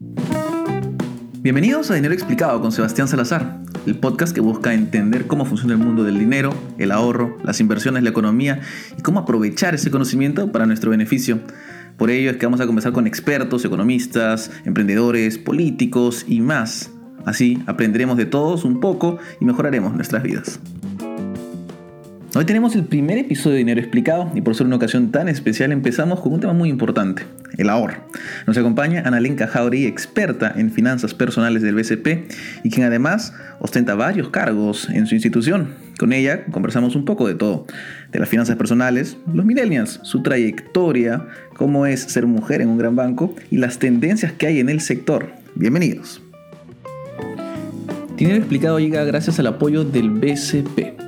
Bienvenidos a Dinero Explicado con Sebastián Salazar, el podcast que busca entender cómo funciona el mundo del dinero, el ahorro, las inversiones, la economía y cómo aprovechar ese conocimiento para nuestro beneficio. Por ello es que vamos a conversar con expertos, economistas, emprendedores, políticos y más. Así aprenderemos de todos un poco y mejoraremos nuestras vidas. Hoy tenemos el primer episodio de Dinero Explicado y por ser una ocasión tan especial empezamos con un tema muy importante, el ahorro. Nos acompaña Analenka Jauregui, experta en finanzas personales del BCP y quien además ostenta varios cargos en su institución. Con ella conversamos un poco de todo, de las finanzas personales, los millennials, su trayectoria, cómo es ser mujer en un gran banco y las tendencias que hay en el sector. Bienvenidos. Dinero Explicado llega gracias al apoyo del BCP.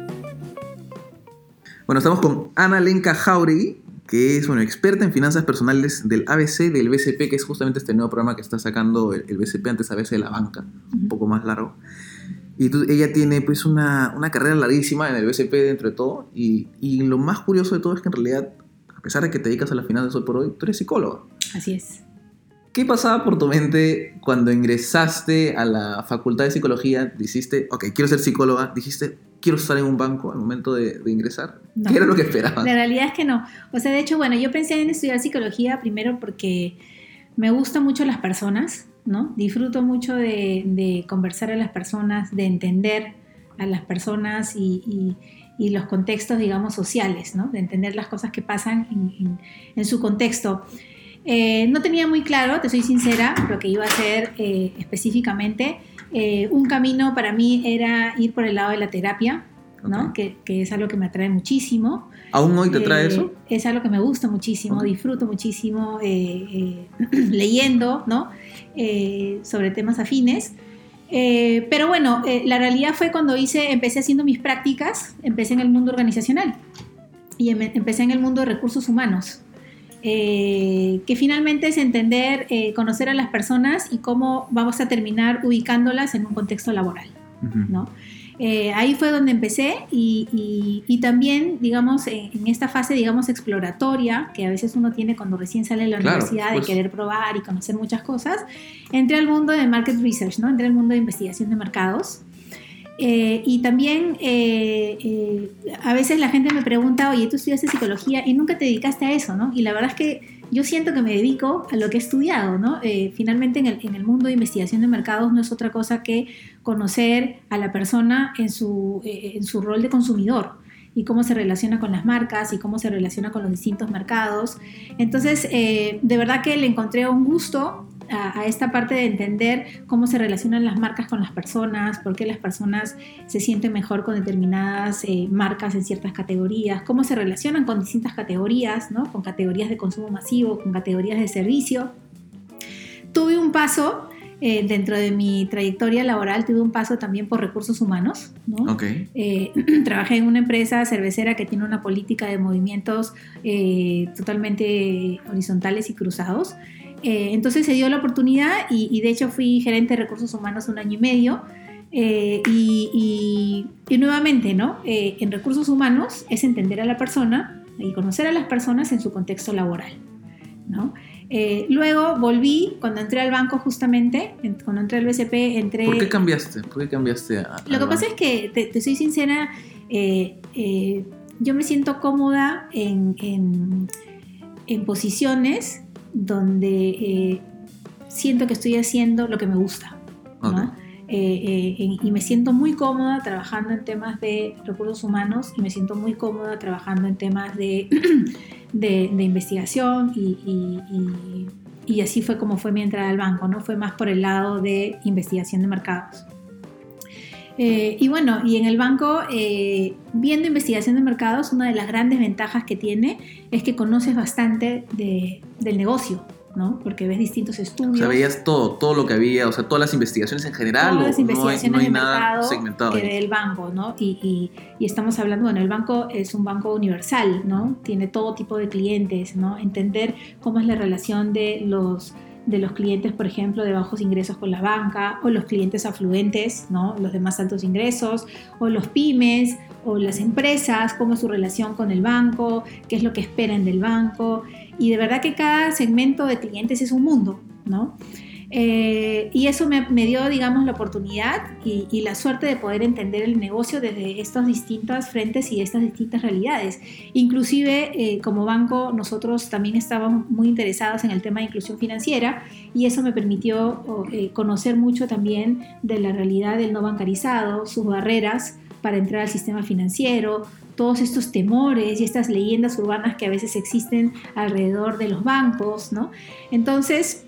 Bueno, estamos con Ana Lenka Jauregui, que es bueno, experta en finanzas personales del ABC, del BCP, que es justamente este nuevo programa que está sacando el, BCP, antes ABC de la banca, un poco más largo. Y ella tiene pues una, una, carrera larguísima en el BCP dentro de todo. Y, y, lo más curioso de todo es que en realidad, a pesar de que te dedicas a las finanzas hoy por hoy, tú eres psicóloga. Así es. ¿Qué pasaba por tu mente cuando ingresaste a la facultad de psicología? Dijiste, ok, quiero ser psicóloga. Dijiste, quiero estar en un banco al momento de, ingresar. ¿Qué era lo que esperabas? La realidad es que no. O sea, de hecho, bueno, yo pensé en estudiar psicología primero porque me gustan mucho las personas, ¿no? Disfruto mucho de, conversar a las personas, de entender a las personas y, los contextos, digamos, sociales, ¿no? De entender las cosas que pasan en, su contexto. Eh, no tenía muy claro, te soy sincera, lo que iba a hacer eh, específicamente. Eh, un camino para mí era ir por el lado de la terapia, ¿no? Que, es algo que me atrae muchísimo. ¿Aún hoy te trae eso? Es algo que me gusta muchísimo, disfruto muchísimo leyendo, ¿no? sobre temas afines. pero bueno, la realidad fue cuando hice, empecé haciendo mis prácticas, empecé en el mundo organizacional y em, empecé en el mundo de recursos humanos. Eh, que finalmente es entender, eh, conocer a las personas y cómo vamos a terminar ubicándolas en un contexto laboral. ¿no? Eh, ahí fue donde empecé y, también, digamos, en, esta fase, digamos, exploratoria que a veces uno tiene cuando recién sale de la universidad de pues. querer probar y conocer muchas cosas, entré al mundo de market research, ¿no? Entré al mundo de investigación de mercados. Eh, y también eh, eh, a veces la gente me pregunta, oye, tú estudiaste psicología y nunca te dedicaste a eso, ¿no? Y la verdad es que yo siento que me dedico a lo que he estudiado, ¿no? finalmente en el, en el, mundo de investigación de mercados no es otra cosa que conocer a la persona en su, en su rol de consumidor y cómo se relaciona con las marcas y cómo se relaciona con los distintos mercados. Entonces, de verdad que le encontré un gusto a, esta parte de entender cómo se relacionan las marcas con las personas, por qué las personas se sienten mejor con determinadas eh, marcas en ciertas categorías, cómo se relacionan con distintas categorías, ¿no? con categorías de consumo masivo, con categorías de servicio. Tuve un paso eh, dentro de mi trayectoria laboral tuve un paso también por recursos humanos. ¿no? Eh, trabajé en una empresa cervecera que tiene una política de movimientos totalmente horizontales y cruzados. Eh, entonces se dio la oportunidad y, de hecho fui gerente de recursos humanos un año y medio. Eh, y, nuevamente, ¿no? Eh, en recursos humanos es entender a la persona y conocer a las personas en su contexto laboral, ¿no? luego volví, cuando entré al banco justamente, cuando entré al BCP, entré... ¿Por qué cambiaste? ¿Por qué cambiaste a, Lo que pasa es que, te, soy sincera, yo me siento cómoda en, en, en posiciones donde eh, siento que estoy haciendo lo que me gusta. Eh, eh, y me siento muy cómoda trabajando en temas de recursos humanos y me siento muy cómoda trabajando en temas de, de, investigación y, y, así fue como fue mi entrada al banco, ¿no? Fue más por el lado de investigación de mercados. Y bueno, y en el banco, viendo investigación de mercados, una de las grandes ventajas que tiene es que conoces bastante de, del negocio, ¿no? Porque ves distintos estudios. O sea, veías todo, todo lo que había, o sea, todas las investigaciones en general. Todas las investigaciones no hay, nada segmentado que el banco, ¿no? Y, y, estamos hablando, bueno, el banco es un banco universal, ¿no? Tiene todo tipo de clientes, ¿no? Entender cómo es la relación de los de los clientes, por ejemplo, de bajos ingresos con la banca, o los clientes afluentes, ¿no? los de más altos ingresos, o los pymes, o las empresas, cómo es su relación con el banco, qué es lo que esperan del banco. Y de verdad que cada segmento de clientes es un mundo, ¿no? Eh, y eso me, dio, digamos, la oportunidad y, la suerte de poder entender el negocio desde estas distintas frentes y estas distintas realidades. Inclusive, eh, como banco, nosotros también estábamos muy interesados en el tema de inclusión financiera y eso me permitió eh, conocer mucho también de la realidad del no bancarizado, sus barreras para entrar al sistema financiero, todos estos temores y estas leyendas urbanas que a veces existen alrededor de los bancos, ¿no? Entonces,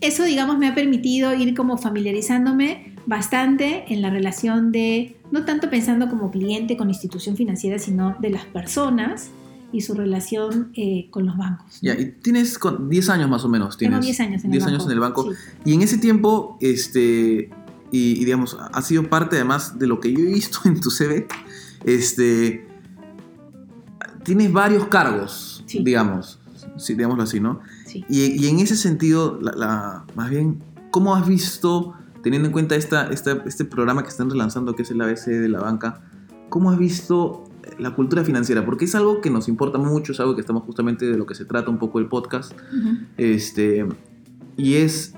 eso, digamos, me ha permitido ir como familiarizándome bastante en la relación de, no tanto pensando como cliente con institución financiera, sino de las personas y su relación eh, con los bancos. Ya, y tienes 10 años más o menos. Tienes Tengo 10 años en el banco. años en el banco. Y en ese tiempo, este, y, digamos, ha sido parte además de lo que yo he visto en tu CV, este, tienes varios cargos, digamos, si, digámoslo así, ¿no? Y, en ese sentido, la, más bien, ¿cómo has visto, teniendo en cuenta esta, este programa que están relanzando, que es el ABC de la banca, cómo has visto la cultura financiera? Porque es algo que nos importa mucho, es algo que estamos justamente de lo que se trata un poco el podcast. este, y es,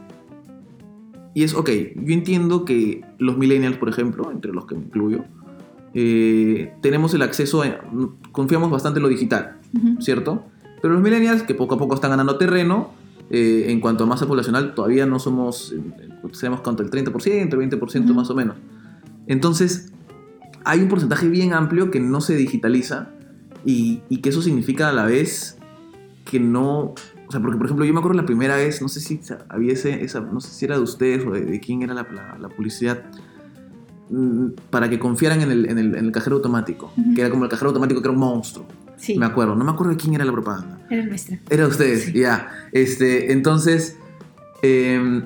y es, ok, yo entiendo que los millennials, por ejemplo, entre los que me incluyo, eh, tenemos el acceso, a, confiamos bastante en lo digital, ¿cierto? Pero los millennials, que poco a poco están ganando terreno, eh, en cuanto a masa poblacional, todavía no somos, eh, sabemos cuánto, el 30%, el 20% más o menos. Entonces, hay un porcentaje bien amplio que no se digitaliza y, que eso significa a la vez que no... O sea, porque por ejemplo yo me acuerdo la primera vez, no sé si había esa, no sé si era de ustedes o de, quién era la, la, publicidad, mm, para que confiaran en el, en el, en el cajero automático, que era como el cajero automático que era un monstruo. Sí. Me acuerdo, no me acuerdo de quién era la propaganda. Era nuestra. Era ustedes, ya. Este, entonces, em,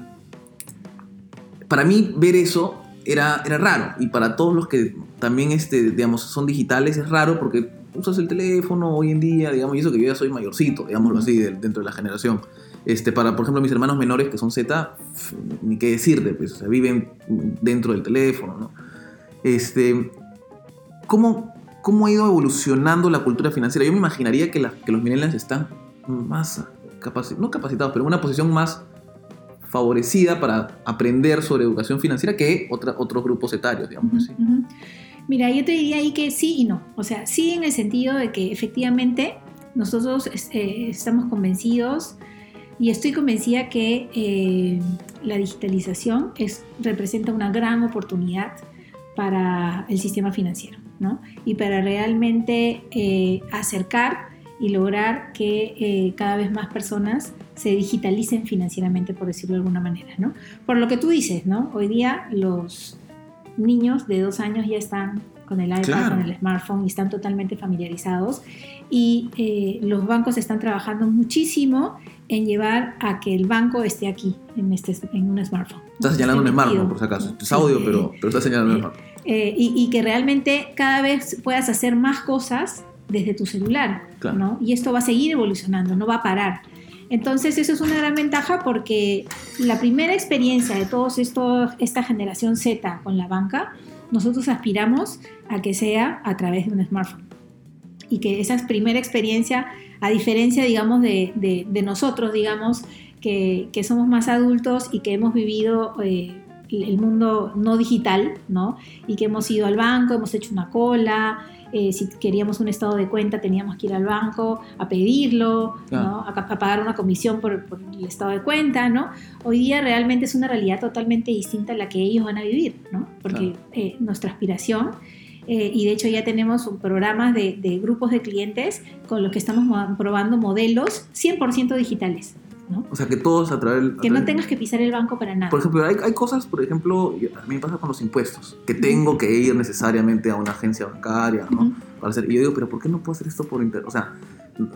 para mí ver eso era, era raro. Y para todos los que también, este, digamos, son digitales es raro porque usas el teléfono hoy en día, digamos, y eso que yo ya soy mayorcito, digámoslo así, dentro de la generación. Este, para, por ejemplo, mis hermanos menores que son Z, ni qué decirte, pues, o sea, viven dentro del teléfono, ¿no? Este, ¿cómo, cómo ha ido evolucionando la cultura financiera. Yo me imaginaría que, que los millennials están más capacitados, no capacitados, pero en una posición más favorecida para aprender sobre educación financiera que otra, otros grupos etarios, digamos así. Mira, yo te diría ahí que sí y no. O sea, sí en el sentido de que efectivamente nosotros eh, estamos convencidos y estoy convencida que eh, la digitalización es, representa una gran oportunidad para el sistema financiero y para realmente eh, acercar y lograr que eh, cada vez más personas se digitalicen financieramente, por decirlo de alguna manera, ¿no? Por lo que tú dices, ¿no? Hoy día los niños de dos años ya están con el iPad, con el smartphone y están totalmente familiarizados y eh, los bancos están trabajando muchísimo en llevar a que el banco esté aquí, en, este, en un smartphone. Estás señalando un smartphone, por si acaso. Es audio, pero, pero estás señalando un smartphone. Eh, y, que realmente cada vez puedas hacer más cosas desde tu celular, ¿no? Y esto va a seguir evolucionando, no va a parar. Entonces eso es una gran ventaja porque la primera experiencia de todos esto, esta generación Z con la banca, nosotros aspiramos a que sea a través de un smartphone. Y que esa primera experiencia, a diferencia, digamos, de, de, nosotros, digamos, que, que, somos más adultos y que hemos vivido eh, el mundo no digital, ¿no? Y que hemos ido al banco, hemos hecho una cola, eh, si queríamos un estado de cuenta teníamos que ir al banco a pedirlo, ¿no? a, pagar una comisión por, el estado de cuenta, ¿no? Hoy día realmente es una realidad totalmente distinta a la que ellos van a vivir, ¿no? Porque eh, nuestra aspiración, eh, y de hecho ya tenemos programas de, de grupos de clientes con los que estamos probando modelos 100% digitales. O sea, que todos a través... que no tengas que pisar el banco para nada. Por ejemplo, hay, hay, cosas, por ejemplo, a mí me pasa con los impuestos, que tengo que ir necesariamente a una agencia bancaria, ¿no? Para hacer, y yo digo, pero ¿por qué no puedo hacer esto por internet? O sea,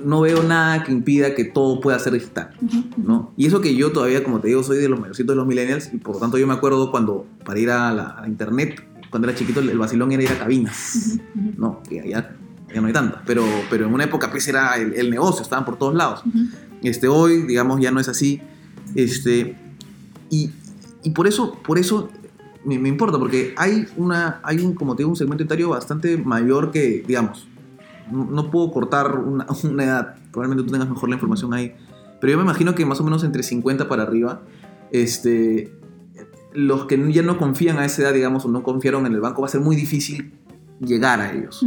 no veo nada que impida que todo pueda ser digital, ¿no? Y eso que yo todavía, como te digo, soy de los mayorcitos de los millennials y por lo tanto yo me acuerdo cuando para ir a la internet, cuando era chiquito, el, vacilón era ir a cabinas, ¿no? Que ya, ya no hay tantas, pero, pero en una época pues era el, el negocio, estaban por todos lados. Este, hoy, digamos, ya no es así. Este, y, y por eso, por eso me, importa, porque hay, una, hay un, como te digo, un segmento etario bastante mayor que, digamos, no, puedo cortar una, una, edad, probablemente tú tengas mejor la información ahí, pero yo me imagino que más o menos entre 50 para arriba, este, los que ya no confían a esa edad, digamos, o no confiaron en el banco, va a ser muy difícil llegar a ellos.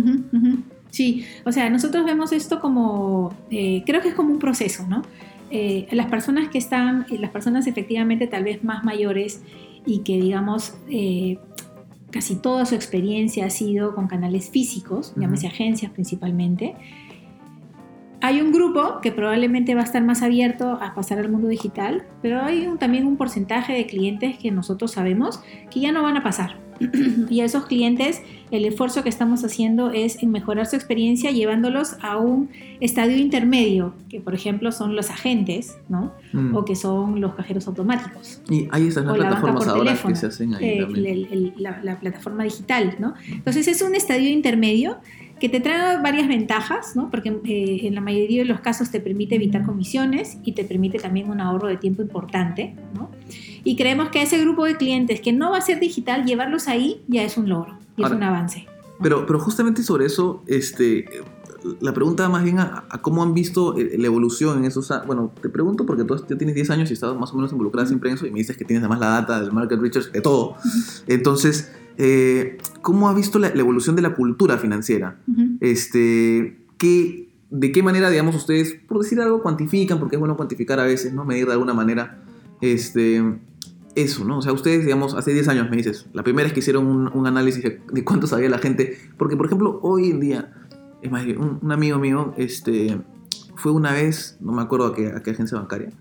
Sí, o sea, nosotros vemos esto como, eh, creo que es como un proceso, ¿no? Eh, las personas que están, las personas efectivamente tal vez más mayores y que digamos casi toda su experiencia ha sido con canales físicos, llámese agencias principalmente, hay un grupo que probablemente va a estar más abierto a pasar al mundo digital, pero hay también un porcentaje de clientes que nosotros sabemos que ya no van a pasar. y a esos clientes el esfuerzo que estamos haciendo es en mejorar su experiencia llevándolos a un estadio intermedio, que por ejemplo son los agentes, ¿no? Mm. O que son los cajeros automáticos. Y hay esas plataformas ahora que se hacen ahí eh, la, plataforma digital, ¿no? Entonces es un estadio intermedio que te trae varias ventajas, ¿no? porque eh, en la mayoría de los casos te permite evitar comisiones y te permite también un ahorro de tiempo importante. ¿no? Y creemos que ese grupo de clientes que no va a ser digital, llevarlos ahí ya es un logro, y es un avance. Pero, pero justamente sobre eso, este, la pregunta más bien a, cómo han visto eh, la evolución en esos... Bueno, te pregunto porque tú ya tienes 10 años y estás más o menos involucrada siempre en eso y me dices que tienes además la data del market research, de todo. Entonces, eh, ¿cómo ha visto la, evolución de la cultura financiera? este, ¿qué, ¿De qué manera, digamos, ustedes, por decir algo, cuantifican? Porque es bueno cuantificar a veces, ¿no? Medir de alguna manera este, eso, ¿no? O sea, ustedes, digamos, hace 10 años me dices, la primera es que hicieron un, análisis de, cuánto sabía la gente. Porque, por ejemplo, hoy en día, es más, un, amigo mío este, fue una vez, no me acuerdo a qué, a qué agencia bancaria,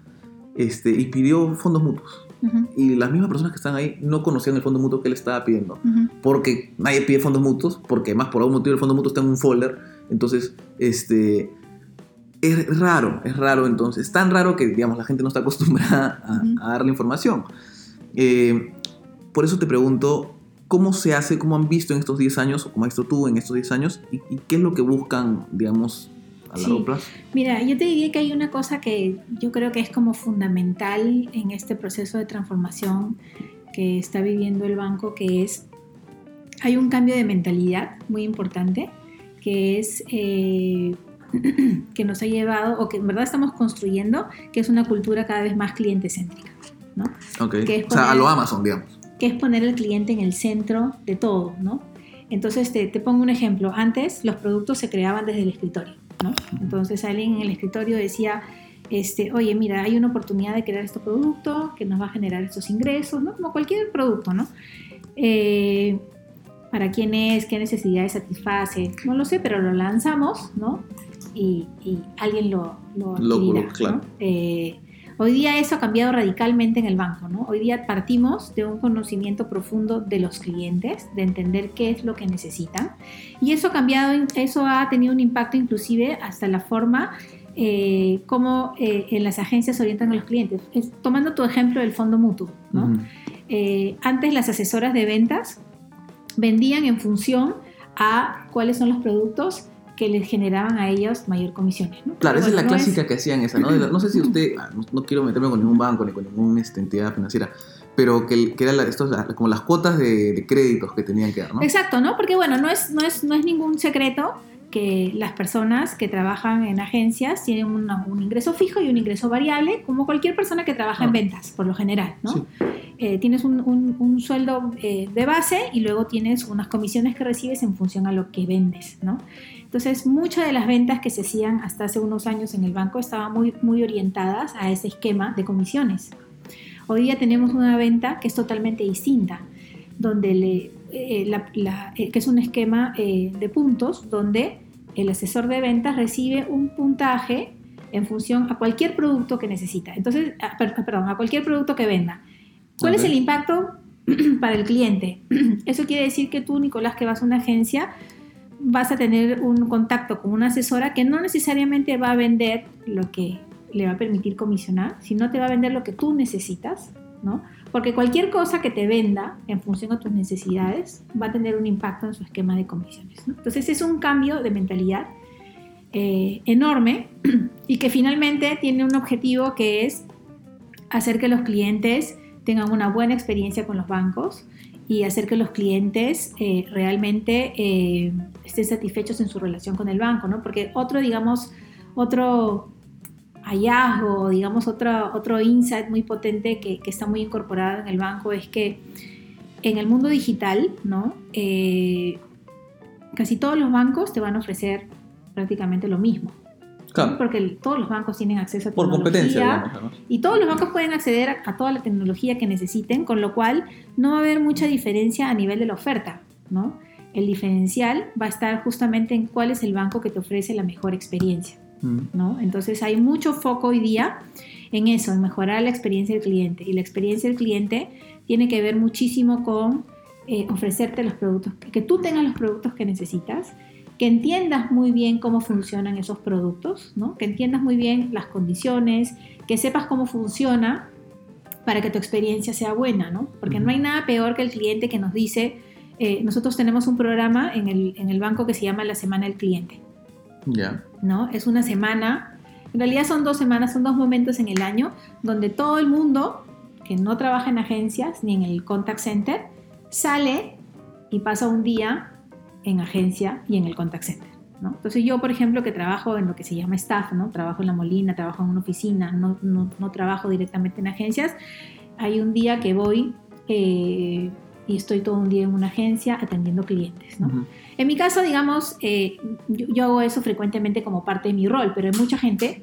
este, y pidió fondos mutuos. Y las mismas personas que están ahí no conocían el fondo mutuo que él estaba pidiendo. Porque nadie pide fondos mutuos, porque más por algún motivo el fondo mutuo está en un folder. Entonces, este, es raro, es raro entonces. Es tan raro que, digamos, la gente no está acostumbrada a, darle información. Eh, por eso te pregunto, ¿cómo se hace, cómo han visto en estos 10 años, o cómo has visto tú en estos 10 años, y, y qué es lo que buscan, digamos, a largo plazo? Mira, yo te diría que hay una cosa que yo creo que es como fundamental en este proceso de transformación que está viviendo el banco, que es, hay un cambio de mentalidad muy importante, que es... Eh, que nos ha llevado, o que en verdad estamos construyendo, que es una cultura cada vez más cliente céntrica. ¿no? Okay. o sea, a lo Amazon, digamos. Que es poner al cliente en el centro de todo, ¿no? Entonces, te, te, pongo un ejemplo. Antes los productos se creaban desde el escritorio. Entonces alguien en el escritorio decía, este, oye, mira, hay una oportunidad de crear este producto que nos va a generar estos ingresos, ¿no? Como cualquier producto, ¿no? Eh, ¿Para quién es? ¿Qué necesidades satisface? No lo sé, pero lo lanzamos, ¿no? Y, alguien lo, lo adquirirá, claro. Eh, Hoy día eso ha cambiado radicalmente en el banco, ¿no? Hoy día partimos de un conocimiento profundo de los clientes, de entender qué es lo que necesitan. Y eso ha cambiado, eso ha tenido un impacto inclusive hasta la forma eh, como eh, en las agencias orientan a los clientes. tomando tu ejemplo del fondo mutuo, ¿no? Eh, antes las asesoras de ventas vendían en función a cuáles son los productos que les generaban a ellos mayor comisiones. Claro, esa es la clásica que hacían esa, ¿no? No sé si usted, ah, no, quiero meterme con ningún banco ni con ninguna este, entidad financiera, pero que, que eran como las cuotas de, créditos que tenían que dar, ¿no? Exacto, ¿no? Porque bueno, no es, no es, no es ningún secreto que las personas que trabajan en agencias tienen un ingreso fijo y un ingreso variable, como cualquier persona que trabaja en ventas, por lo general, ¿no? Eh, tienes un, un, sueldo eh, de base y luego tienes unas comisiones que recibes en función a lo que vendes, ¿no? Entonces, muchas de las ventas que se hacían hasta hace unos años en el banco estaban muy, muy orientadas a ese esquema de comisiones. Hoy día tenemos una venta que es totalmente distinta, donde le, eh, eh, que es un esquema eh, de puntos donde el asesor de ventas recibe un puntaje en función a cualquier producto que necesita. Entonces, ah, perdón, a cualquier producto que venda. ¿Cuál es el impacto para el cliente? Eso quiere decir que tú, Nicolás, que vas a una agencia, vas a tener un contacto con una asesora que no necesariamente va a vender lo que le va a permitir comisionar, sino te va a vender lo que tú necesitas, ¿no? Porque cualquier cosa que te venda en función a tus necesidades va a tener un impacto en su esquema de comisiones. Entonces es un cambio de mentalidad eh, enorme y que finalmente tiene un objetivo que es hacer que los clientes tengan una buena experiencia con los bancos y hacer que los clientes eh, realmente eh, estén satisfechos en su relación con el banco, ¿no? Porque otro, digamos, otro, hallazgo, digamos otro, otro insight muy potente que, está muy incorporado en el banco es que en el mundo digital, ¿no? Eh, casi todos los bancos te van a ofrecer prácticamente lo mismo. Claro. Porque todos los bancos tienen acceso a Por competencia, Y todos los bancos pueden acceder a, a, toda la tecnología que necesiten, con lo cual no va a haber mucha diferencia a nivel de la oferta, ¿no? El diferencial va a estar justamente en cuál es el banco que te ofrece la mejor experiencia. ¿no? Entonces hay mucho foco hoy día en eso, en mejorar la experiencia del cliente. Y la experiencia del cliente tiene que ver muchísimo con eh, ofrecerte los productos, que tú tengas los productos que necesitas, que entiendas muy bien cómo funcionan esos productos, ¿no? que entiendas muy bien las condiciones, que sepas cómo funciona para que tu experiencia sea buena, ¿no? Porque no hay nada peor que el cliente que nos dice, eh, nosotros tenemos un programa en el, en el banco que se llama la Semana del Cliente. Ya. ¿No? Es una semana, en realidad son dos semanas, son dos momentos en el año donde todo el mundo que no trabaja en agencias ni en el contact center sale y pasa un día en agencia y en el contact center. ¿no? Entonces yo, por ejemplo, que trabajo en lo que se llama staff, ¿no? trabajo en la molina, trabajo en una oficina, no, no, no trabajo directamente en agencias, hay un día que voy eh, y estoy todo un día en una agencia atendiendo clientes. ¿no? En mi caso, digamos, eh, yo, hago eso frecuentemente como parte de mi rol, pero hay mucha gente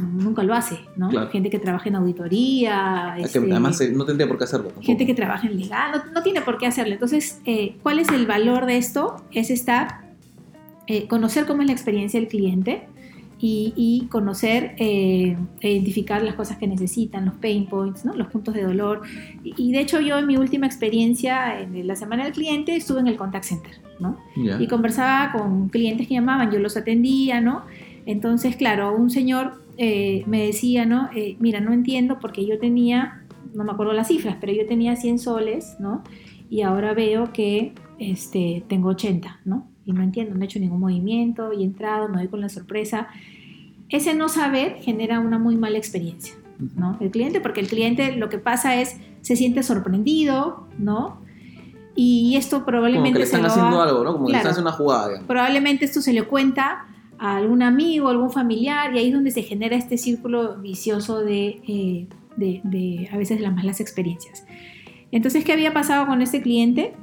nunca lo hace, ¿no? Gente que trabaja en auditoría. Este, además eh, no tendría por qué hacerlo. Gente que trabaja en legal, no, tiene por qué hacerlo. Entonces, eh, ¿cuál es el valor de esto? Es estar, conocer cómo es la experiencia del cliente, y, conocer, eh, identificar las cosas que necesitan, los pain points, ¿no? los puntos de dolor. Y, de hecho yo en mi última experiencia en la semana del cliente estuve en el contact center, ¿no? Y conversaba con clientes que llamaban, yo los atendía, ¿no? Entonces, claro, un señor eh, me decía, ¿no? Eh, mira, no entiendo porque yo tenía, no me acuerdo las cifras, pero yo tenía 100 soles, ¿no? Y ahora veo que este, tengo 80, ¿no? y no entiendo, no he hecho ningún movimiento y he entrado, me doy con la sorpresa. Ese no saber genera una muy mala experiencia, ¿no? El cliente, porque el cliente lo que pasa es, se siente sorprendido, ¿no? Y esto probablemente... Como que le están haciendo algo, ¿no? Como que le están haciendo una jugada. Probablemente esto se le cuenta a algún amigo, algún familiar, y ahí es donde se genera este círculo vicioso de, eh, de, de a veces las malas experiencias. Entonces, ¿qué había pasado con este cliente?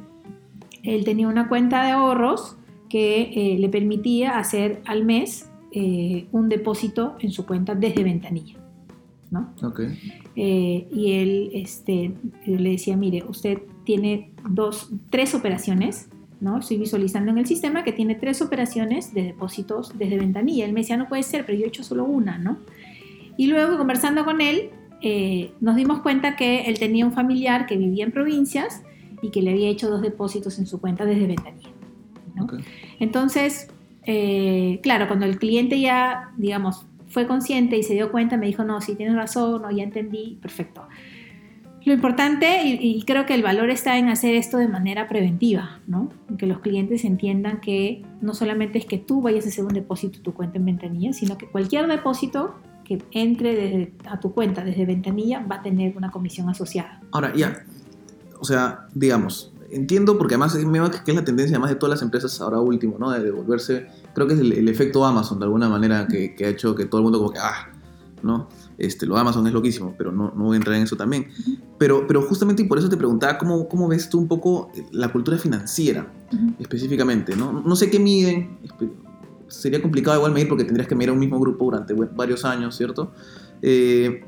Él tenía una cuenta de ahorros que eh, le permitía hacer al mes eh, un depósito en su cuenta desde ventanilla. ¿no? Okay. Eh, y él este, le decía, mire, usted tiene dos, tres operaciones, ¿no? Estoy visualizando en el sistema que tiene tres operaciones de depósitos desde ventanilla. Él me decía, no puede ser, pero yo he hecho solo una, ¿no? Y luego, conversando con él, nos dimos cuenta que él tenía un familiar que vivía en provincias y que le había hecho dos depósitos en su cuenta desde ventanilla. Entonces, eh, claro, cuando el cliente ya, digamos, fue consciente y se dio cuenta, me dijo, no, sí tienes razón, no, ya entendí, perfecto. Lo importante, y, creo que el valor está en hacer esto de manera preventiva, ¿no? Que los clientes entiendan que no solamente es que tú vayas a hacer un depósito tu cuenta en ventanilla, sino que cualquier depósito que entre a tu cuenta desde ventanilla va a tener una comisión asociada. Ahora, ya, o sea, digamos, entiendo porque además que es la tendencia además de todas las empresas ahora último, ¿no? De devolverse, creo que es el, efecto Amazon de alguna manera que, ha hecho que todo el mundo como que, ah, ¿no? Este, lo Amazon es loquísimo, pero no, no voy a entrar en eso también. Pero, pero justamente y por eso te preguntaba cómo, cómo ves tú un poco la cultura financiera específicamente, ¿no? No sé qué miden, sería complicado igual medir porque tendrías que medir a un mismo grupo durante varios años, ¿cierto? Eh,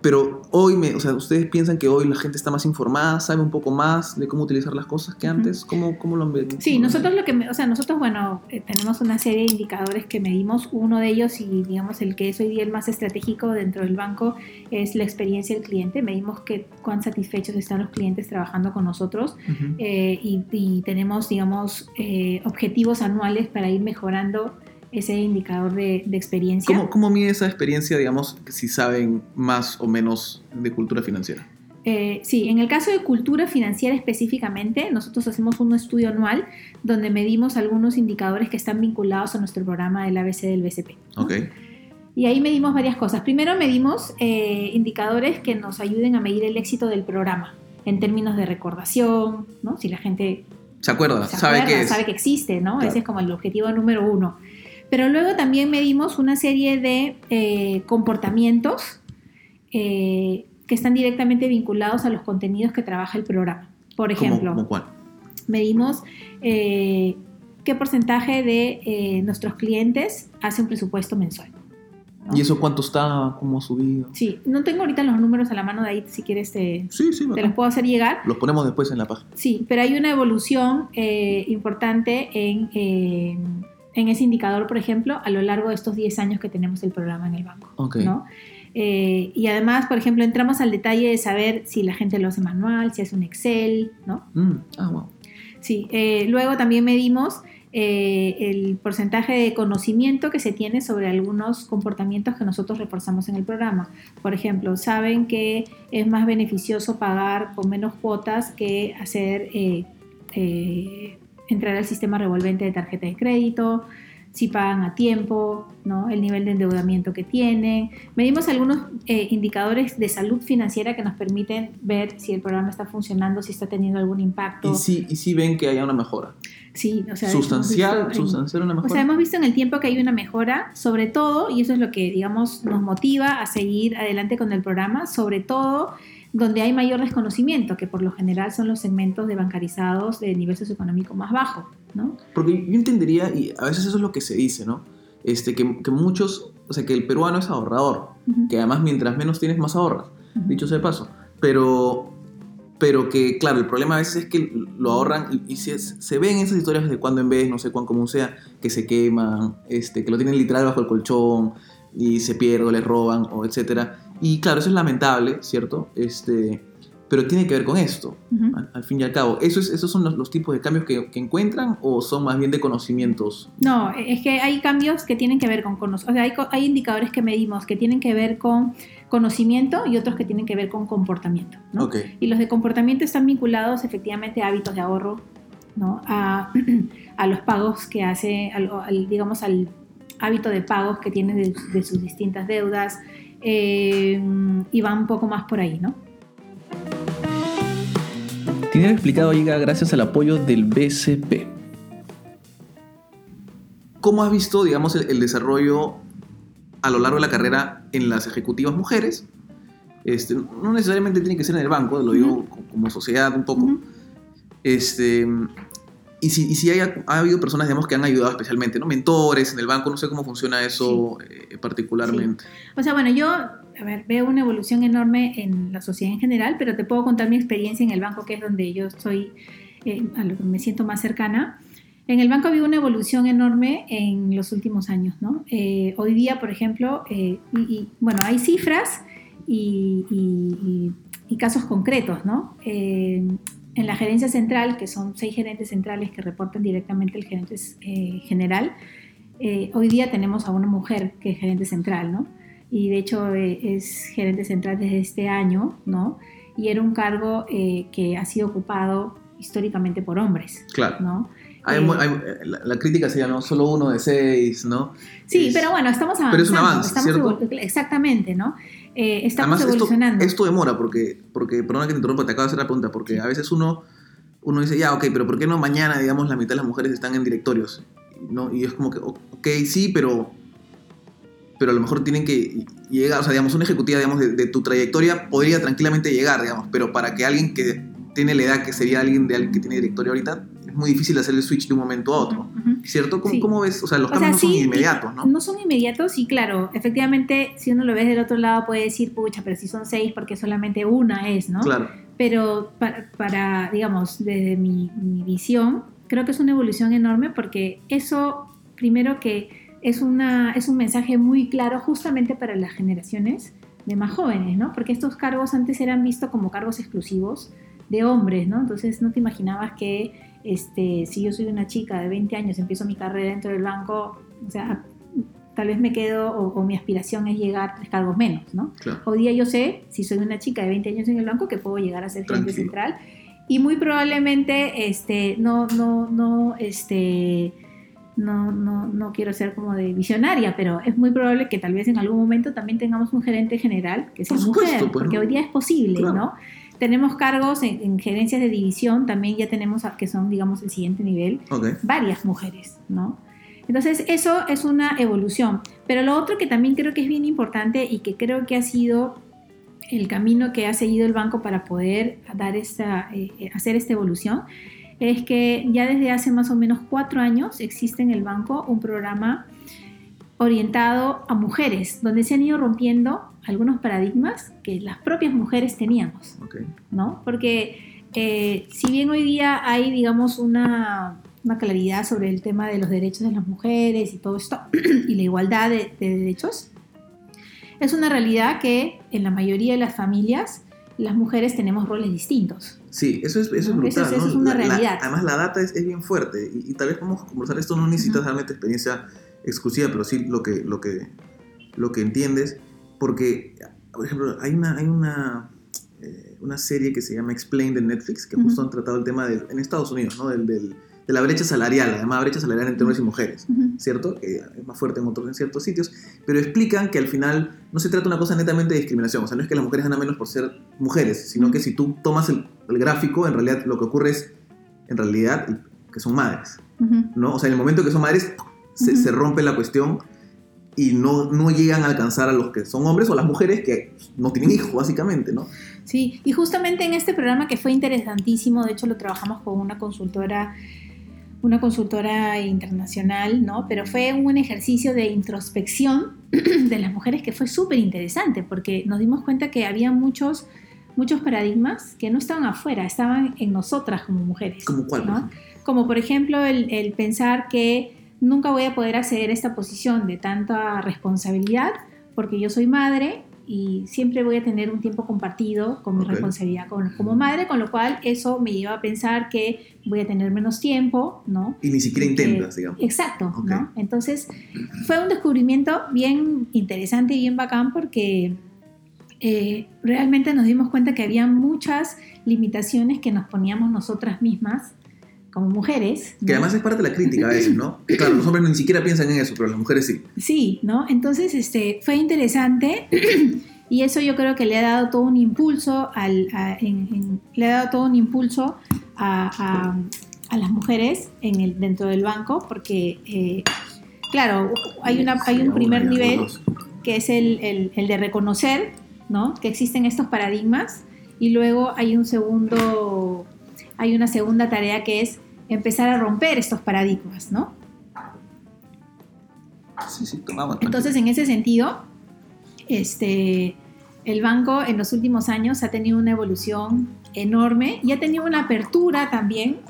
pero hoy, me, o sea, ¿ustedes piensan que hoy la gente está más informada, sabe un poco más de cómo utilizar las cosas que antes? ¿Cómo, cómo lo ven? Sí, nosotros lo que, o sea, nosotros, bueno, eh, tenemos una serie de indicadores que medimos. Uno de ellos, y digamos el que es hoy día el más estratégico dentro del banco, es la experiencia del cliente. Medimos que, cuán satisfechos están los clientes trabajando con nosotros eh, y, tenemos, digamos, eh, objetivos anuales para ir mejorando ese indicador de, experiencia. ¿Cómo, ¿Cómo, mide esa experiencia, digamos, si saben más o menos de cultura financiera? Eh, sí, en el caso de cultura financiera específicamente, nosotros hacemos un estudio anual donde medimos algunos indicadores que están vinculados a nuestro programa del ABC del BCP. Ok. Y ahí medimos varias cosas. Primero medimos eh, indicadores que nos ayuden a medir el éxito del programa en términos de recordación, ¿no? Si la gente se acuerda, sabe, que sabe que existe, ¿no? Ese es como el objetivo número uno. Pero luego también medimos una serie de eh, comportamientos eh, que están directamente vinculados a los contenidos que trabaja el programa. Por ejemplo, ¿Cómo, cuál? medimos eh, qué porcentaje de nuestros clientes hace un presupuesto mensual. ¿no? ¿Y eso cuánto está? ¿Cómo ha subido? Sí, no tengo ahorita los números a la mano de ahí, si quieres te, Sí, sí, te los puedo hacer llegar. Los ponemos después en la página. Sí, pero hay una evolución eh, importante en, eh, en ese indicador, por ejemplo, a lo largo de estos 10 años que tenemos el programa en el banco. Ok. ¿no? Eh, y además, por ejemplo, entramos al detalle de saber si la gente lo hace manual, si hace un Excel, ¿no? Mm, Ah, wow. Sí, eh, luego también medimos eh, el porcentaje de conocimiento que se tiene sobre algunos comportamientos que nosotros reforzamos en el programa. Por ejemplo, saben que es más beneficioso pagar con menos cuotas que hacer eh, eh, entrar al sistema revolvente de tarjeta de crédito, si pagan a tiempo, ¿no? el nivel de endeudamiento que tienen. Medimos algunos eh, indicadores de salud financiera que nos permiten ver si el programa está funcionando, si está teniendo algún impacto. Y sí, y sí ven que haya una mejora. Sí, o sea, sustancial, en- sustancial una o mejora. sea, hemos visto en el tiempo que hay una mejora, sobre todo, y eso es lo que, digamos, nos motiva a seguir adelante con el programa, sobre todo donde hay mayor desconocimiento, que por lo general son los segmentos de bancarizados de nivel socioeconómico más bajo, ¿no? Porque yo entendería, y a veces eso es lo que se dice, ¿no? Este, que, que muchos, o sea, que el peruano es ahorrador, Ujú, que además mientras menos tienes, más ahorras, ujú. dicho sea de paso. Pero, pero que, claro, el problema a veces es que lo ahorran y, y se, se ven esas historias de cuando en vez, no sé cuán común sea, que se queman, este, que lo tienen literal bajo el colchón y se pierde o les roban, o etcétera. Y claro, eso es lamentable, ¿cierto? Este, pero tiene que ver con esto, Ujú. al, al fin y al cabo. ¿Eso es, ¿Esos son los, los tipos de cambios que, que encuentran o son más bien de conocimientos? No, es que hay cambios que tienen que ver con conocimiento. O sea, hay, hay indicadores que medimos que tienen que ver con conocimiento y otros que tienen que ver con comportamiento. ¿no? Ok. Y los de comportamiento están vinculados efectivamente a hábitos de ahorro, ¿no? a, a los pagos que hace, al, al, digamos, al hábito de pagos que tiene de, de sus distintas deudas, eh, y va un poco más por ahí, ¿no? Dinero Explicado llega gracias al apoyo del BCP. ¿Cómo has visto, digamos, el, el desarrollo a lo largo de la carrera en las ejecutivas mujeres? Este, no necesariamente tiene que ser en el banco, lo digo co- como sociedad un poco. Este, y si, y si hay, ha habido personas, digamos, que han ayudado especialmente, ¿no? Mentores en el banco, no sé cómo funciona eso eh, particularmente. O sea, bueno, yo, a ver, veo una evolución enorme en la sociedad en general, pero te puedo contar mi experiencia en el banco, que es donde yo estoy, eh, a lo que me siento más cercana. En el banco ha habido una evolución enorme en los últimos años, ¿no? Eh, hoy día, por ejemplo, eh, y, y, bueno, hay cifras y, y- y- y casos concretos, ¿no? En la gerencia central, que son seis gerentes centrales que reportan directamente al gerente eh, general, eh, hoy día tenemos a una mujer que es gerente central, ¿no? Y de hecho eh, es gerente central desde este año, ¿no? Y era un cargo eh, que ha sido ocupado históricamente por hombres, Claro. ¿no? Hay Eh, hay- la, la crítica sería, ¿no? Solo uno de seis, ¿no? Sí, Es- pero bueno, estamos avanzando. pero es un avance, estamos ¿cierto? Exactamente, ¿no? Eh, estamos Además, esto, evolucionando. esto demora porque, porque, perdona que te interrumpa, te acabo de hacer la pregunta, porque Sí. a veces uno, uno dice, ya, ok, pero ¿por qué no mañana, digamos, la mitad de las mujeres están en directorios? ¿No? Y es como que, ok, sí, pero, pero a lo mejor tienen que llegar, o sea, digamos, una ejecutiva, digamos, de, de tu trayectoria podría tranquilamente llegar, digamos, pero para que alguien que tiene la edad que sería alguien de alguien que tiene directorio ahorita, es muy difícil hacer el switch de un momento a otro, Ujú. ¿cierto? ¿Cómo, Sí. cómo ves? O sea, los O sea, cambios no son sí, inmediatos, ¿no? No son inmediatos y claro, efectivamente, si uno lo ve del otro lado puede decir, pucha, pero si son seis, porque solamente una es, ¿no? Claro. Pero para, para, digamos, desde mi, mi visión, creo que es una evolución enorme porque eso, primero que es, una, es un mensaje muy claro justamente para las generaciones de más jóvenes, ¿no? Porque estos cargos antes eran vistos como cargos exclusivos de hombres, ¿no? Entonces no te imaginabas que este, si yo soy una chica de 20 años, empiezo mi carrera dentro del banco, o sea, tal vez me quedo o, o mi aspiración es llegar a tres cargos menos, ¿no? Claro. Hoy día yo sé, si soy una chica de 20 años en el banco, que puedo llegar a ser gerente central y muy probablemente este, no, no, no, este, no, no, no quiero ser como de visionaria, pero es muy probable que tal vez en algún momento también tengamos un gerente general que sea Por supuesto, mujer, pues, porque hoy día es posible, Claro. ¿no? Tenemos cargos en, en gerencias de división, también ya tenemos a- que son, digamos, el siguiente nivel, Ok. varias mujeres, ¿no? Entonces, eso es una evolución. Pero lo otro que también creo que es bien importante y que creo que ha sido el camino que ha seguido el banco para poder dar esta, eh, eh, hacer esta evolución es que ya desde hace más o menos cuatro años existe en el banco un programa orientado a mujeres, donde se han ido rompiendo algunos paradigmas que las propias mujeres teníamos, ¿no? Porque eh, si bien hoy día hay, digamos, una, claridad sobre el tema de los derechos de las mujeres y todo esto, y la igualdad de derechos, es una realidad que en la mayoría de las familias las mujeres tenemos roles distintos. Sí, eso es, eso es brutal. Eso, es una realidad. además, la data es, es bien fuerte y, tal vez podemos conversar esto, no necesitas realmente experiencia exclusiva, pero sí lo que, lo que, lo que entiendes, porque, por ejemplo, hay una, hay una, eh, una serie que se llama Explained en Netflix, que justo han tratado el tema de, en Estados Unidos, ¿no? del, del de la brecha salarial, además brecha salarial entre hombres y mujeres, ¿cierto? Que es más fuerte en otros en ciertos sitios, pero explican que al final no se trata de una cosa netamente de discriminación, o sea, no es que las mujeres ganan menos por ser mujeres, sino que si tú tomas el, gráfico, en realidad lo que ocurre es, en realidad, que son madres, ¿no? O sea, en el momento que son madres, se, se rompe la cuestión y no, no llegan a alcanzar a los que son hombres o las mujeres que no tienen hijos, básicamente, ¿no? Sí, y justamente en este programa que fue interesantísimo, de hecho lo trabajamos con una consultora una consultora internacional, ¿no? Pero fue un ejercicio de introspección de las mujeres que fue súper interesante porque nos dimos cuenta que había muchos, muchos paradigmas que no estaban afuera, estaban en nosotras como mujeres. ¿Como cuál? ¿no? Como por ejemplo el, el pensar que nunca voy a poder acceder a esta posición de tanta responsabilidad porque yo soy madre y siempre voy a tener un tiempo compartido con mi responsabilidad como, madre, con lo cual eso me lleva a pensar que voy a tener menos tiempo, ¿no? Y ni siquiera intentas, digamos. Exacto, ¿no? Entonces fue un descubrimiento bien interesante y bien bacán porque eh, realmente nos dimos cuenta que había muchas limitaciones que nos poníamos nosotras mismas como mujeres. Que además es parte de la crítica a veces, ¿no? Claro, los hombres ni siquiera piensan en eso, pero las mujeres sí. Sí, ¿no? Entonces, este, fue interesante y eso yo creo que le ha dado todo un impulso al, le ha dado todo un impulso a, las mujeres en el, dentro del banco, porque, eh, claro, hay, una, hay un primer nivel que es el, el de reconocer, ¿no? Que existen estos paradigmas y luego hay un segundo hay una segunda tarea que es empezar a romper estos paradigmas, ¿no? Sí, sí, tomamos. Entonces, en ese sentido, este, el banco en los últimos años ha tenido una evolución enorme y ha tenido una apertura también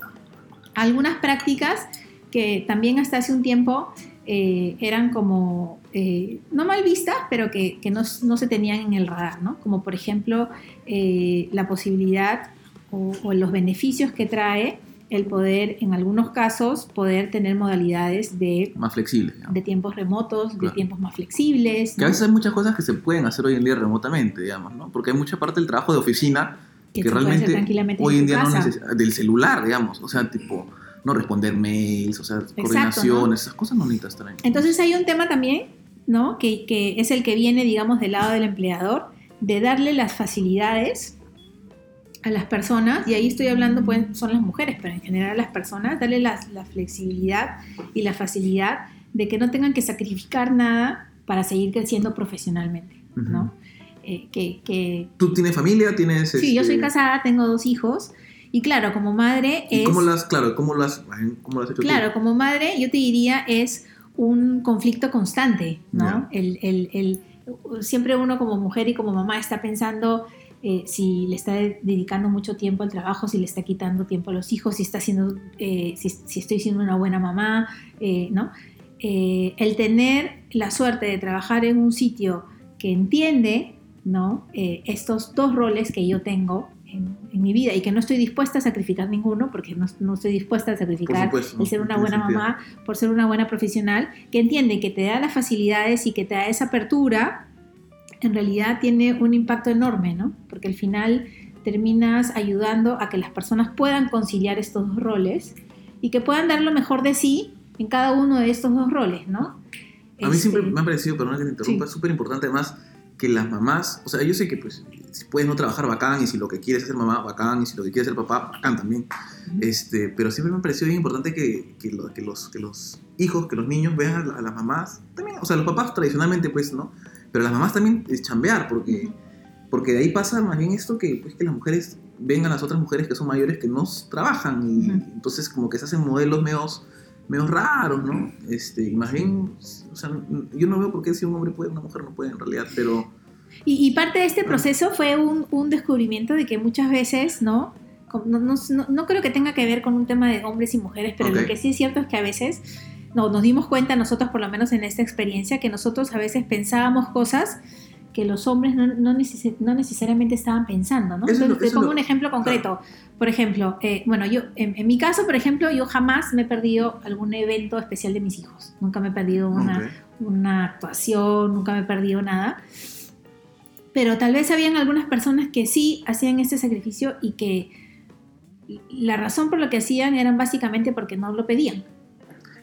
a algunas prácticas que también hasta hace un tiempo eh, eran como, eh, no mal vistas, pero que, no, se tenían en el radar, ¿no? Como por ejemplo eh, la posibilidad o, los beneficios que trae el poder, en algunos casos, poder tener modalidades de... Más flexibles. De tiempos remotos, de tiempos más flexibles. Que a veces hay muchas cosas que se pueden hacer hoy en día remotamente, digamos, ¿no? Porque hay mucha parte del trabajo de oficina que, realmente hoy en, día no necesita... Del celular, digamos, o sea, tipo... No responder mails, o sea, coordinaciones, esas cosas no necesitas. Entonces hay un tema también, ¿no? Que, que es el que viene, digamos, del lado del empleador, de darle las facilidades a las personas, y ahí estoy hablando, pues, son las mujeres, pero en general a las personas, darle la, flexibilidad y la facilidad de que no tengan que sacrificar nada para seguir creciendo profesionalmente, ¿no? Eh, que, ¿Tú tienes familia? ¿Tienes, Sí, yo soy este casada, tengo dos hijos, y claro, como madre ¿Y cómo las, claro, cómo las, cómo las hecho Claro, como madre yo te diría es un conflicto constante, ¿no? El, el, el, siempre uno como mujer y como mamá está pensando eh, si le está dedicando mucho tiempo al trabajo, si le está quitando tiempo a los hijos, si, está haciendo, eh, si, estoy siendo una buena mamá, eh, ¿no? el tener la suerte de trabajar en un sitio que entiende ¿no? estos dos roles que yo tengo en, mi vida y que no estoy dispuesta a sacrificar ninguno, porque no, no estoy dispuesta a sacrificar el ser una buena mamá por ser una buena profesional, que entiende que te da las facilidades y que te da esa apertura en realidad tiene un impacto enorme, ¿no? Porque al final terminas ayudando a que las personas puedan conciliar estos dos roles y que puedan dar lo mejor de sí en cada uno de estos dos roles, ¿no? A mí siempre este, me ha parecido, perdón que te interrumpa, súper importante además que las mamás, o sea, yo sé que pues si puedes no trabajar bacán y si lo que quieres es ser mamá, bacán y si lo que quieres es ser papá, bacán también. este, pero siempre me ha parecido bien importante que, que, que, los, que los hijos, que los niños vean a, las mamás, también, o sea, los papás tradicionalmente pues, ¿no? Pero las mamás también es chambear porque, porque de ahí pasa más bien esto que, pues, que las mujeres ven a las otras mujeres que son mayores que no trabajan y entonces como que se hacen modelos medios, medios raros, ¿no? Este, y más bien, o sea, yo no veo por qué si un hombre puede, una mujer no puede en realidad, pero y, parte de este proceso fue un, un, descubrimiento de que muchas veces, ¿no? No, no, no, creo que tenga que ver con un tema de hombres y mujeres, pero lo que sí es cierto es que a veces no, nos dimos cuenta nosotros, por lo menos en esta experiencia, que nosotros a veces pensábamos cosas que los hombres no, no, necesariamente estaban pensando, ¿no? te pongo un ejemplo concreto. Por ejemplo, eh, bueno, yo, en, mi caso, por ejemplo, yo jamás me he perdido algún evento especial de mis hijos. Nunca me he perdido una, una actuación, nunca me he perdido nada pero tal vez habían algunas personas que sí hacían este sacrificio y que la razón por lo que hacían eran básicamente porque no lo pedían.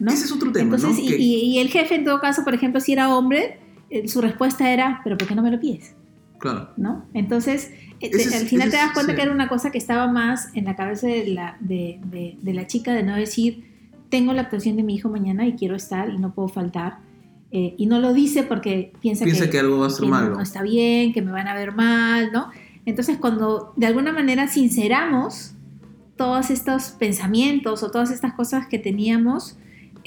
¿No? Ese es otro tema. Entonces, y, el jefe en todo caso, por ejemplo, si era hombre, eh, su respuesta era, pero ¿por qué no me lo pides? Claro. ¿No? Entonces, eh, al final te das cuenta que era una cosa que estaba más en la cabeza de la, de, de la chica de no decir, tengo la actuación de mi hijo mañana y quiero estar y no puedo faltar eh, y no lo dice porque piensa, que, algo va a ser malo. No, está bien, que me van a ver mal, ¿no? Entonces cuando de alguna manera sinceramos todos estos pensamientos o todas estas cosas que teníamos,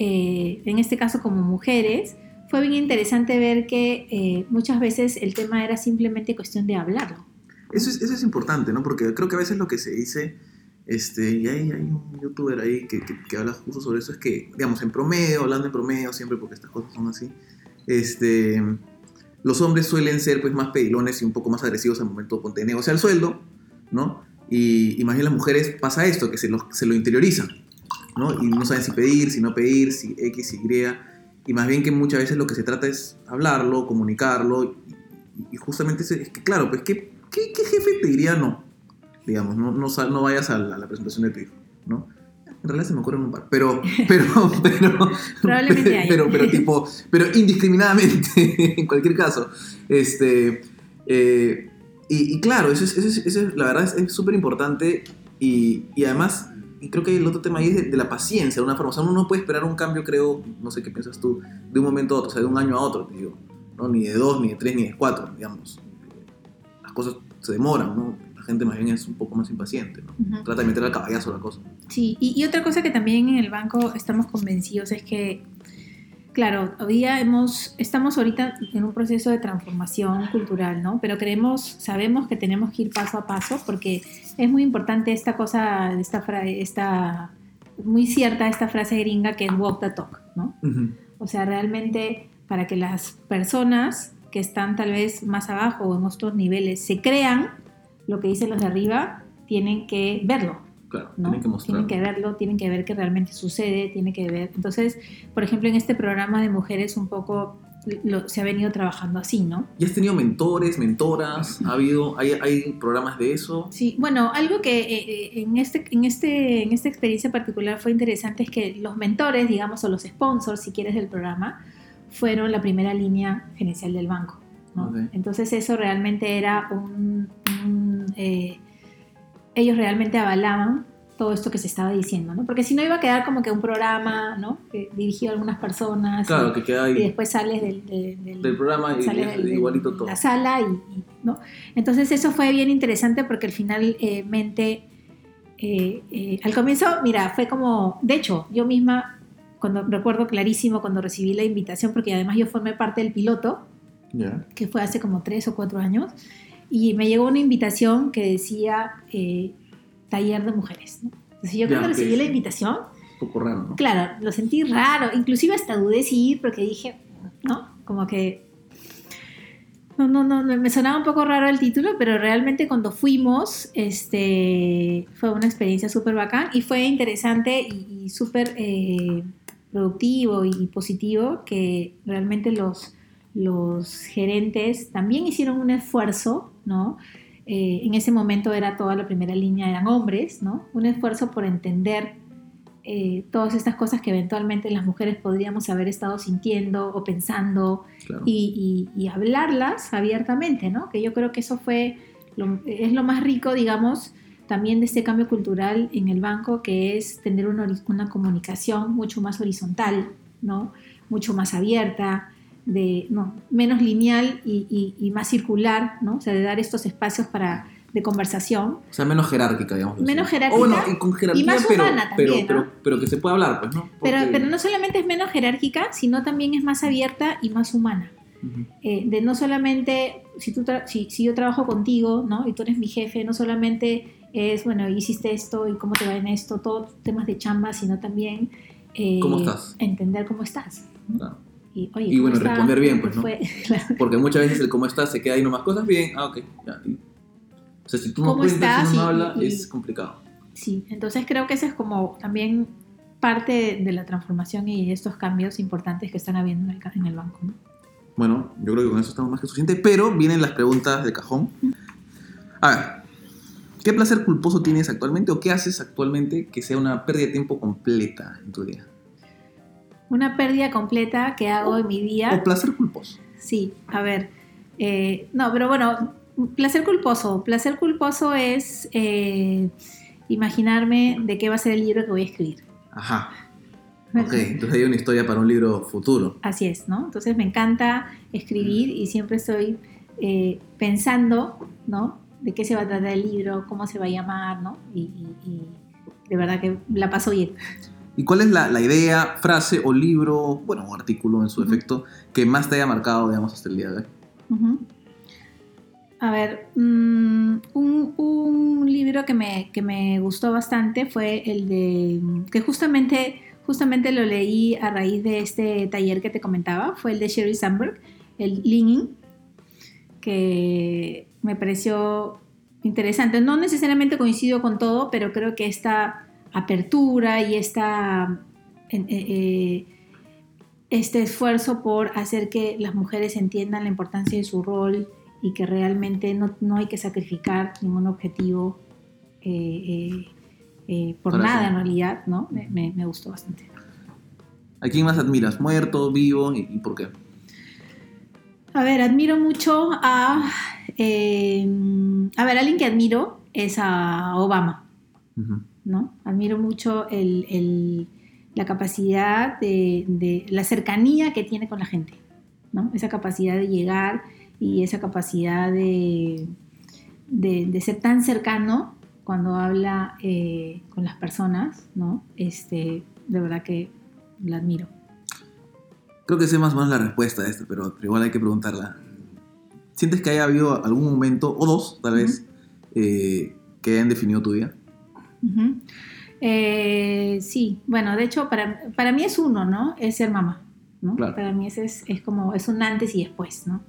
eh, en este caso como mujeres, fue bien interesante ver que eh, muchas veces el tema era simplemente cuestión de hablarlo. Eso es, eso es importante, ¿no? Porque creo que a veces lo que se dice este, y hay, hay un youtuber ahí que, que, habla justo sobre eso, es que, digamos, en promedio, hablando en promedio siempre, porque estas cosas son así, este, los hombres suelen ser pues más pedilones y un poco más agresivos al momento de negociar el sueldo, ¿no? Y, y más bien las mujeres pasa esto, que se lo, se lo interiorizan, ¿no? Y no saben si pedir, si no pedir, si X, Y, y más bien que muchas veces lo que se trata es hablarlo, comunicarlo, y, justamente es, que, claro, pues, ¿qué, qué, qué jefe te diría no? digamos, no, no, no vayas a la, presentación de tu hijo, ¿no? En realidad se me ocurren un par, pero, pero, pero, Probablemente pero, pero, tipo, pero indiscriminadamente, en cualquier caso, este, eh, y, claro, eso es, eso es, la verdad es súper importante y, y, además, y creo que el otro tema ahí es de, la paciencia, de una forma, o sea, uno no puede esperar un cambio, creo, no sé qué piensas tú, de un momento a otro, o sea, de un año a otro, digo, ¿no? ni de dos, ni de tres, ni de cuatro, digamos, las cosas se demoran, ¿no? la gente más bien es un poco más impaciente, ¿no? Trata de meter al caballazo la cosa. Sí, y, otra cosa que también en el banco estamos convencidos es que, claro, hoy día hemos, estamos ahorita en un proceso de transformación cultural, ¿no? Pero creemos, sabemos que tenemos que ir paso a paso porque es muy importante esta cosa, esta, esta muy cierta esta frase gringa que es walk the talk, ¿no? O sea, realmente para que las personas que están tal vez más abajo o en otros niveles se crean lo que dicen los de arriba, tienen que verlo. Claro, tienen que mostrarlo. Tienen que verlo, tienen que ver que realmente sucede, tienen que ver. Entonces, por ejemplo, en este programa de mujeres un poco se ha venido trabajando así, ¿no? ¿Y has tenido mentores, mentoras? ¿Ha habido, hay, hay programas de eso? Sí, bueno, algo que eh, eh, en, este, en, este, en esta experiencia particular fue interesante es que los mentores, digamos, o los sponsors, si quieres, del programa, fueron la primera línea gerencial del banco. Entonces eso realmente era un... Eh, ellos realmente avalaban todo esto que se estaba diciendo, ¿no? Porque si no iba a quedar como que un programa, ¿no? dirigido a algunas personas. Claro, y, que queda ahí. Y después sales del, del, programa y, sales igualito todo. La sala y, ¿no? Entonces eso fue bien interesante porque al finalmente, eh, eh, al comienzo, mira, fue como, de hecho, yo misma, cuando recuerdo clarísimo cuando recibí la invitación, porque además yo formé parte del piloto, que fue hace como tres o cuatro años, y me llegó una invitación que decía eh, taller de mujeres. Entonces yo cuando recibí la invitación, un poco raro, ¿no? Claro, lo sentí raro, inclusive hasta dudé si ir porque dije, ¿no? Como que... No, no, no, me sonaba un poco raro el título, pero realmente cuando fuimos, este, fue una experiencia súper bacán y fue interesante y, súper eh, productivo y positivo que realmente los, los gerentes también hicieron un esfuerzo, ¿no? Eh, en ese momento era toda la primera línea, eran hombres, ¿no? Un esfuerzo por entender eh, todas estas cosas que eventualmente las mujeres podríamos haber estado sintiendo o pensando Claro. y, y- y hablarlas abiertamente, ¿no? Que yo creo que eso fue, lo- es lo más rico, digamos, también de este cambio cultural en el banco, que es tener una, una comunicación mucho más horizontal, ¿no? Mucho más abierta, de, no, menos lineal y, y- y más circular, ¿no? O sea, de dar estos espacios para, de conversación. O sea, menos jerárquica, digamos. Menos así. jerárquica O bueno, y con jerarquía, más pero, humana pero, también, ¿no? pero, pero que se pueda hablar, pues, ¿no? Pero, Porque- pero no solamente es menos jerárquica, sino también es más abierta y más humana. Ujú. eh, de no solamente, si, tú si, si yo trabajo contigo, ¿no? Y tú eres mi jefe, no solamente es, bueno, hiciste esto y cómo te va en esto, todos temas de chamba, sino también eh, ¿Cómo estás? entender cómo estás. ¿no? Claro. Y, oye, Y ¿cómo bueno, está? responder bien, ¿Cómo pues, ¿no? fue? Claro. Porque muchas veces el cómo estás se queda ahí nomás cosas bien, ah, ok, ya. o sea, si tú no ¿Cómo cuentas, si no habla, y- es complicado. Sí, entonces creo que ese es como también parte de la transformación y estos cambios importantes que están habiendo en el, en el banco. ¿no? Bueno, yo creo que con eso estamos más que suficiente, pero vienen las preguntas de cajón. A ver, ¿qué placer culposo tienes actualmente o qué haces actualmente que sea una pérdida de tiempo completa en tu día? Una pérdida completa que hago en mi día. O placer culposo. Sí, a ver. eh, no, pero bueno, placer culposo. Placer culposo es eh, imaginarme de qué va a ser el libro que voy a escribir. Ajá. Ok, entonces hay una historia para un libro futuro. Así es, ¿no? Entonces me encanta escribir y siempre estoy eh, pensando, ¿no? De qué se va a tratar el libro, cómo se va a llamar, ¿no? Y, y- y de verdad que la paso bien. ¿Y cuál es la, la idea, frase o libro, bueno, o artículo en su defecto, que más te haya marcado, digamos, hasta el día de hoy? A ver, mm, un, un libro que me, que me gustó bastante fue el de, que justamente, justamente lo leí a raíz de este taller que te comentaba, fue el de Sherry Sandberg, el Leaning, que me pareció interesante. No necesariamente coincido con todo, pero creo que esta apertura y esta... eh, eh, este esfuerzo por hacer que las mujeres entiendan la importancia de su rol y que realmente no, no hay que sacrificar ningún objetivo eh, por nada en realidad, ¿no? Me, me- me gustó bastante. ¿A quién más admiras? ¿Muerto, vivo y, y por qué? A ver, admiro mucho a... a ver, alguien que admiro es a Obama. Ujú. ¿No? Admiro mucho el- el- la capacidad de, de- la cercanía que tiene con la gente, ¿no? Esa capacidad de llegar y esa capacidad de, de- de ser tan cercano cuando habla eh, con las personas, ¿no? Este, de verdad que la admiro. Creo que sé más o menos la respuesta a esto, pero, pero igual hay que preguntarla. ¿Sientes que haya habido algún momento, o dos tal vez, eh, que hayan definido tu vida? Ujú. Eh, sí, bueno, de hecho, para, para mí es uno, ¿no? Es ser mamá, ¿no? Claro. Para mí ese es, es como, es un antes y después, ¿no?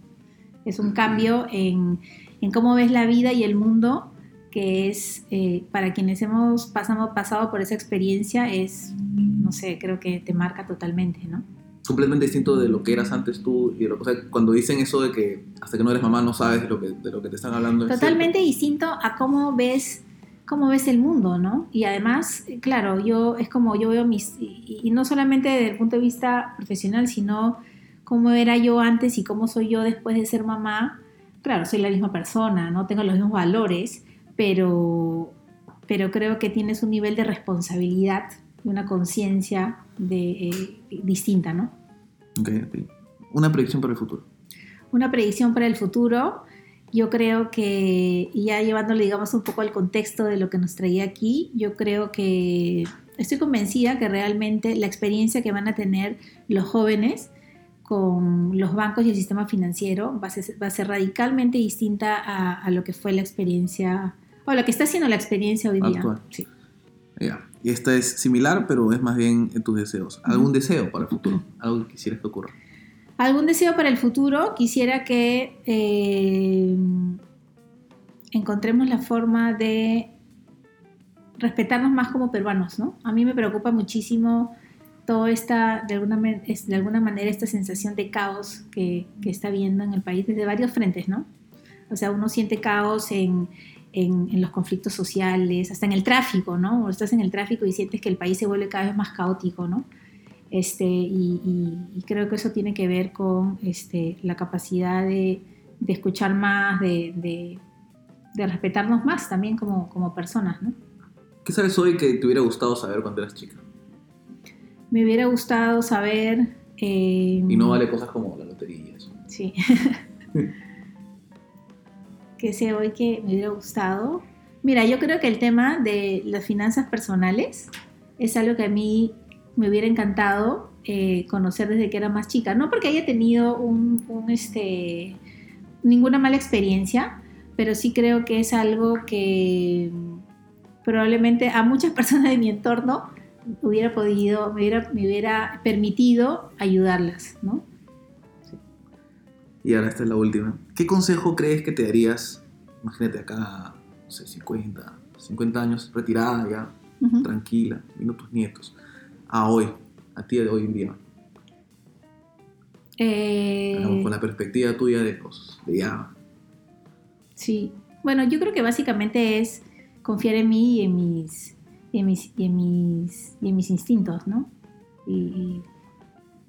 Es un cambio en, en cómo ves la vida y el mundo, que es, eh, para quienes hemos pasado, pasado por esa experiencia, es, no sé, creo que te marca totalmente, ¿no? Completamente distinto de lo que eras antes tú. Y de lo, o sea, cuando dicen eso de que hasta que no eres mamá no sabes de lo que, de lo que te están hablando. ¿es Totalmente distinto a cómo ves cómo ves el mundo, ¿no? Y además, eh, claro, yo es como yo veo mis y, y no solamente desde el punto de vista profesional, sino cómo era yo antes y cómo soy yo después de ser mamá. Claro, soy la misma persona, no tengo los mismos valores, pero pero creo que tienes un nivel de responsabilidad y una conciencia de eh, distinta, ¿no? Ok, ok. Una predicción para el futuro. una predicción para el futuro. Yo creo que, y ya llevándole, digamos, un poco al contexto de lo que nos traía aquí, yo creo que estoy convencida que realmente la experiencia que van a tener los jóvenes con los bancos y el sistema financiero va a ser, va a ser radicalmente distinta a, a lo que fue la experiencia, o lo que está siendo la experiencia hoy día. Actual. Sí. Ya. Y esta es similar, pero es más bien en tus deseos. ¿Algún deseo para el futuro? Algo que quisieras que ocurra. ¿Algún deseo para el futuro? Quisiera que eh, encontremos la forma de respetarnos más como peruanos, ¿no? A mí me preocupa muchísimo toda esta, de alguna, de alguna manera, esta sensación de caos que, que está habiendo en el país desde varios frentes, ¿no? O sea, uno siente caos en, en, en, los conflictos sociales, hasta en el tráfico, ¿no? O estás en el tráfico y sientes que el país se vuelve cada vez más caótico, ¿no? Este, y, y, y creo que eso tiene que ver con este, la capacidad de, de escuchar más, de, de, de, respetarnos más también como, como personas, ¿no? ¿Qué sabes hoy que te hubiera gustado saber cuando eras chica? Me hubiera gustado saber... Eh, y no vale cosas como la lotería eso. Sí. que sé hoy que me hubiera gustado. Mira, yo creo que el tema de las finanzas personales es algo que a mí me hubiera encantado eh, conocer desde que era más chica. No porque haya tenido un, un, este, ninguna mala experiencia, pero sí creo que es algo que probablemente a muchas personas de mi entorno hubiera podido, me hubiera, me hubiera permitido ayudarlas, ¿no? Y ahora esta es la última. ¿Qué consejo crees que te darías, imagínate acá, no sé, 50, 50 años, retirada ya, uh -huh. tranquila, viendo tus nietos, a hoy, a ti de hoy en día? Eh... Con la perspectiva tuya de, los, de ya. Sí, bueno, yo creo que básicamente es confiar en mí y en mis, y en mis, y en mis, y en mis instintos, ¿no? Y,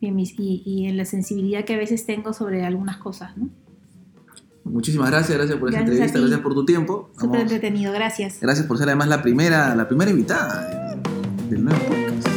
y, en mis, y, en la sensibilidad que a veces tengo sobre algunas cosas, ¿no? Muchísimas gracias, gracias por gracias entrevista, gracias por tu tiempo. Súper entretenido, gracias. Gracias por ser además la primera, la primera invitada del nuevo podcast.